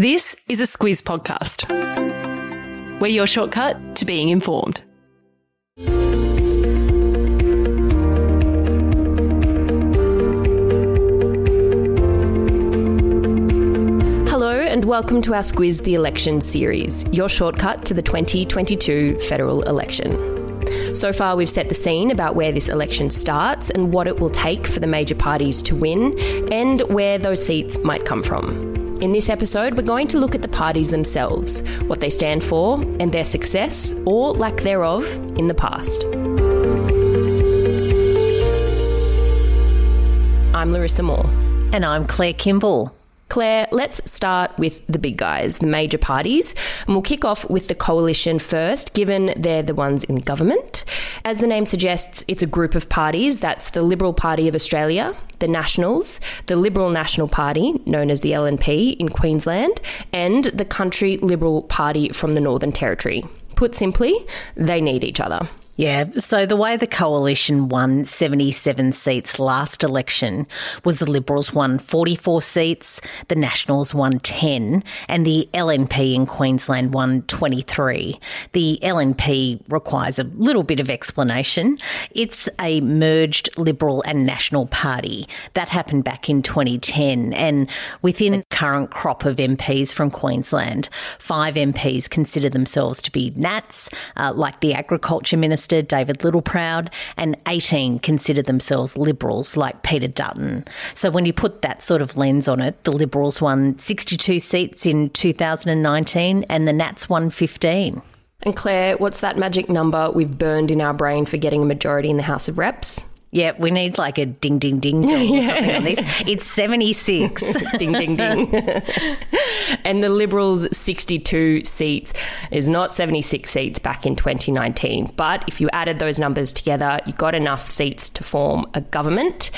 This is a Squiz podcast. We're your shortcut to being informed. Hello, and welcome to our Squiz the Election series, your shortcut to the 2022 federal election. So far, we've set the scene about where this election starts and what it will take for the major parties to win, and where those seats might come from. In this episode, we're going to look at the parties themselves, what they stand for, and their success, or lack thereof, in the past. I'm Larissa Moore. And I'm Claire Kimball. Claire, let's start with the big guys, the major parties. And we'll kick off with the coalition first, given they're the ones in government. As the name suggests, it's a group of parties. That's the Liberal Party of Australia, the Nationals, the Liberal National Party, known as the LNP in Queensland, and the Country Liberal Party from the Northern Territory. Put simply, they need each other. Yeah, so the way the coalition won 77 seats last election was the Liberals won 44 seats, the Nationals won 10, and the LNP in Queensland won 23. The LNP requires a little bit of explanation. It's a merged Liberal and National Party. That happened back in 2010, and within the current crop of MPs from Queensland, five MPs consider themselves to be Nats, uh, like the Agriculture Minister. David Littleproud, and 18 consider themselves Liberals, like Peter Dutton. So when you put that sort of lens on it, the Liberals won 62 seats in 2019 and the Nats won 15. And Claire, what's that magic number we've burned in our brain for getting a majority in the House of Reps? Yeah, we need like a ding ding ding or something on this. It's 76. ding ding ding. and the Liberals' 62 seats is not 76 seats back in 2019. But if you added those numbers together, you got enough seats to form a government.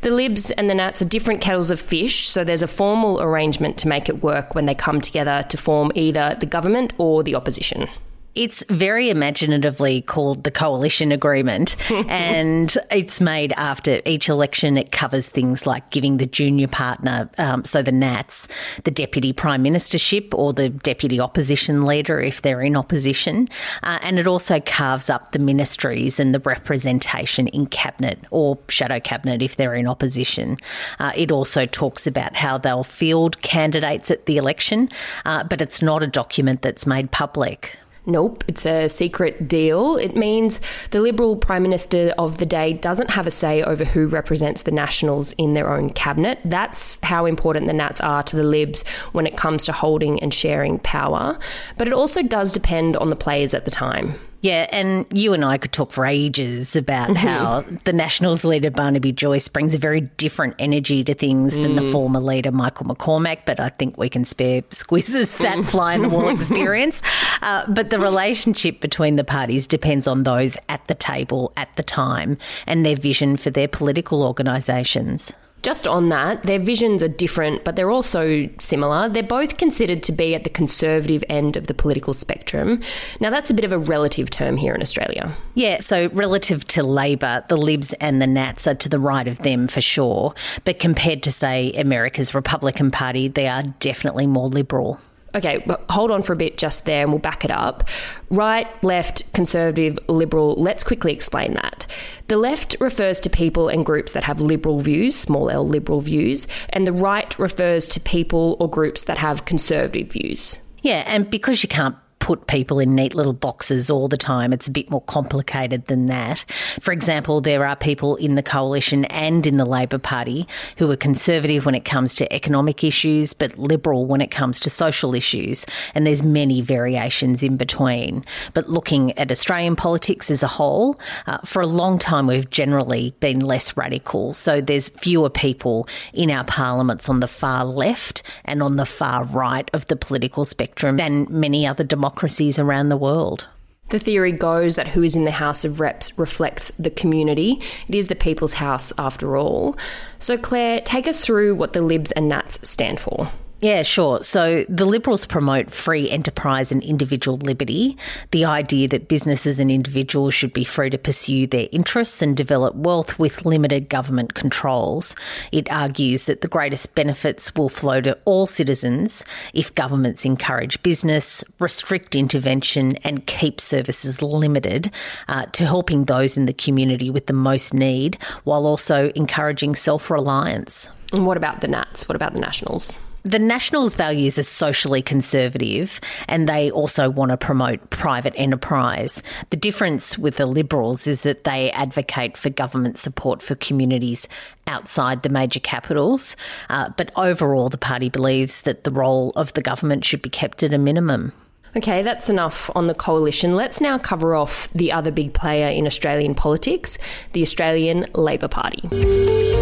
The Libs and the Nats are different kettles of fish, so there's a formal arrangement to make it work when they come together to form either the government or the opposition. It's very imaginatively called the Coalition Agreement, and it's made after each election. It covers things like giving the junior partner, um, so the Nats, the deputy prime ministership or the deputy opposition leader if they're in opposition, uh, and it also carves up the ministries and the representation in cabinet or shadow cabinet if they're in opposition. Uh, it also talks about how they'll field candidates at the election, uh, but it's not a document that's made public. Nope, it's a secret deal. It means the Liberal Prime Minister of the day doesn't have a say over who represents the Nationals in their own cabinet. That's how important the Nats are to the Libs when it comes to holding and sharing power. But it also does depend on the players at the time. Yeah, and you and I could talk for ages about mm-hmm. how the Nationals leader Barnaby Joyce brings a very different energy to things mm. than the mm. former leader Michael McCormack, but I think we can spare squizzes that fly in the wall experience. Uh, but the relationship between the parties depends on those at the table at the time and their vision for their political organisations. Just on that, their visions are different, but they're also similar. They're both considered to be at the conservative end of the political spectrum. Now, that's a bit of a relative term here in Australia. Yeah, so relative to Labor, the Libs and the Nats are to the right of them for sure. But compared to, say, America's Republican Party, they are definitely more liberal. Okay, hold on for a bit just there and we'll back it up. Right, left, conservative, liberal, let's quickly explain that. The left refers to people and groups that have liberal views, small l liberal views, and the right refers to people or groups that have conservative views. Yeah, and because you can't put people in neat little boxes all the time. It's a bit more complicated than that. For example, there are people in the coalition and in the Labor Party who are conservative when it comes to economic issues, but liberal when it comes to social issues. And there's many variations in between. But looking at Australian politics as a whole, uh, for a long time we've generally been less radical. So there's fewer people in our parliaments on the far left and on the far right of the political spectrum than many other democracies democracies around the world. The theory goes that who is in the House of Reps reflects the community. It is the people's house after all. So, Claire, take us through what the Libs and Nats stand for. Yeah, sure. So the Liberals promote free enterprise and individual liberty, the idea that businesses and individuals should be free to pursue their interests and develop wealth with limited government controls. It argues that the greatest benefits will flow to all citizens if governments encourage business, restrict intervention, and keep services limited uh, to helping those in the community with the most need, while also encouraging self reliance. And what about the Nats? What about the Nationals? The Nationals' values are socially conservative and they also want to promote private enterprise. The difference with the Liberals is that they advocate for government support for communities outside the major capitals. Uh, but overall, the party believes that the role of the government should be kept at a minimum. Okay, that's enough on the coalition. Let's now cover off the other big player in Australian politics, the Australian Labor Party.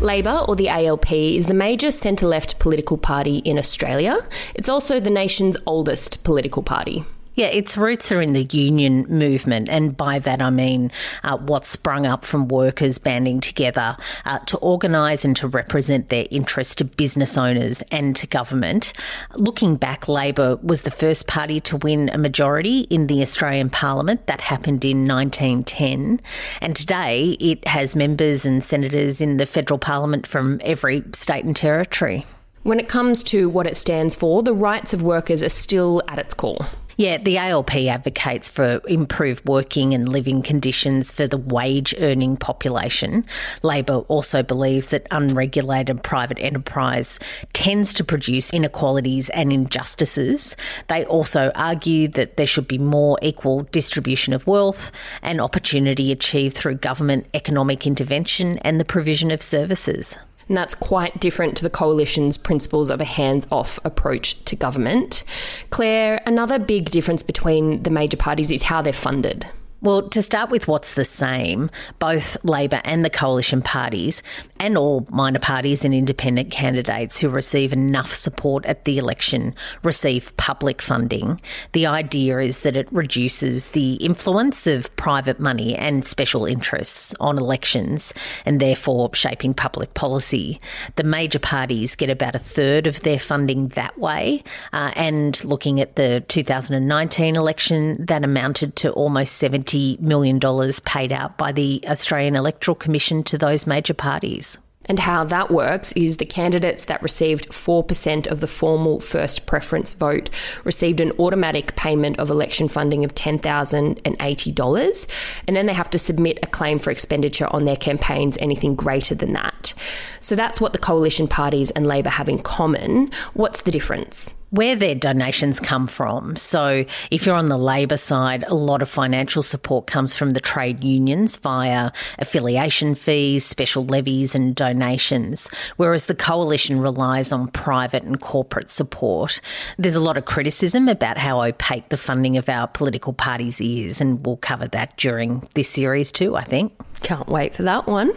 Labor, or the ALP, is the major centre left political party in Australia. It's also the nation's oldest political party. Yeah, its roots are in the union movement, and by that I mean uh, what sprung up from workers banding together uh, to organise and to represent their interests to business owners and to government. Looking back, Labor was the first party to win a majority in the Australian Parliament. That happened in 1910, and today it has members and senators in the federal parliament from every state and territory. When it comes to what it stands for, the rights of workers are still at its core. Yeah, the ALP advocates for improved working and living conditions for the wage earning population. Labor also believes that unregulated private enterprise tends to produce inequalities and injustices. They also argue that there should be more equal distribution of wealth and opportunity achieved through government economic intervention and the provision of services. And that's quite different to the coalition's principles of a hands off approach to government. Claire, another big difference between the major parties is how they're funded. Well, to start with what's the same, both Labor and the coalition parties, and all minor parties and independent candidates who receive enough support at the election receive public funding. The idea is that it reduces the influence of private money and special interests on elections and therefore shaping public policy. The major parties get about a third of their funding that way. Uh, and looking at the 2019 election, that amounted to almost 70 $20 million paid out by the Australian Electoral Commission to those major parties. And how that works is the candidates that received 4% of the formal first preference vote received an automatic payment of election funding of $10,080. And then they have to submit a claim for expenditure on their campaigns, anything greater than that. So that's what the coalition parties and Labor have in common. What's the difference? Where their donations come from. So, if you're on the Labor side, a lot of financial support comes from the trade unions via affiliation fees, special levies, and donations, whereas the coalition relies on private and corporate support. There's a lot of criticism about how opaque the funding of our political parties is, and we'll cover that during this series too, I think. Can't wait for that one.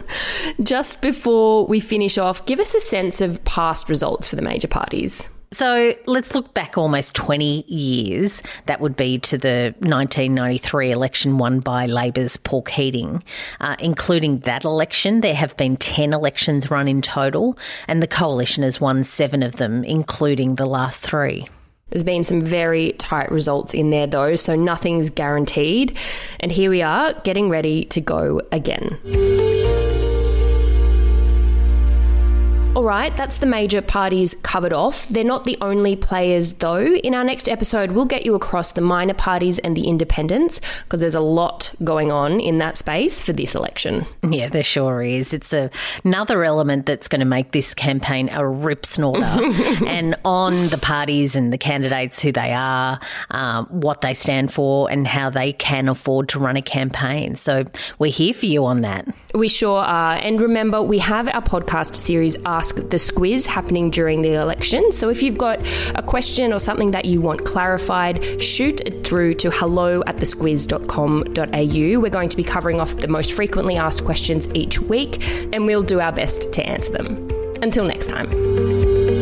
Just before we finish off, give us a sense of past results for the major parties. So let's look back almost 20 years. That would be to the 1993 election won by Labor's Paul Keating. Uh, including that election, there have been 10 elections run in total, and the coalition has won seven of them, including the last three. There's been some very tight results in there, though, so nothing's guaranteed. And here we are, getting ready to go again. All right, that's the major parties covered off. They're not the only players, though. In our next episode, we'll get you across the minor parties and the independents because there's a lot going on in that space for this election. Yeah, there sure is. It's a, another element that's going to make this campaign a rip snorter. and on the parties and the candidates, who they are, um, what they stand for, and how they can afford to run a campaign. So we're here for you on that. We sure are. And remember, we have our podcast series, Ask the Squiz, happening during the election. So if you've got a question or something that you want clarified, shoot it through to hello at thesquiz.com.au. We're going to be covering off the most frequently asked questions each week, and we'll do our best to answer them. Until next time.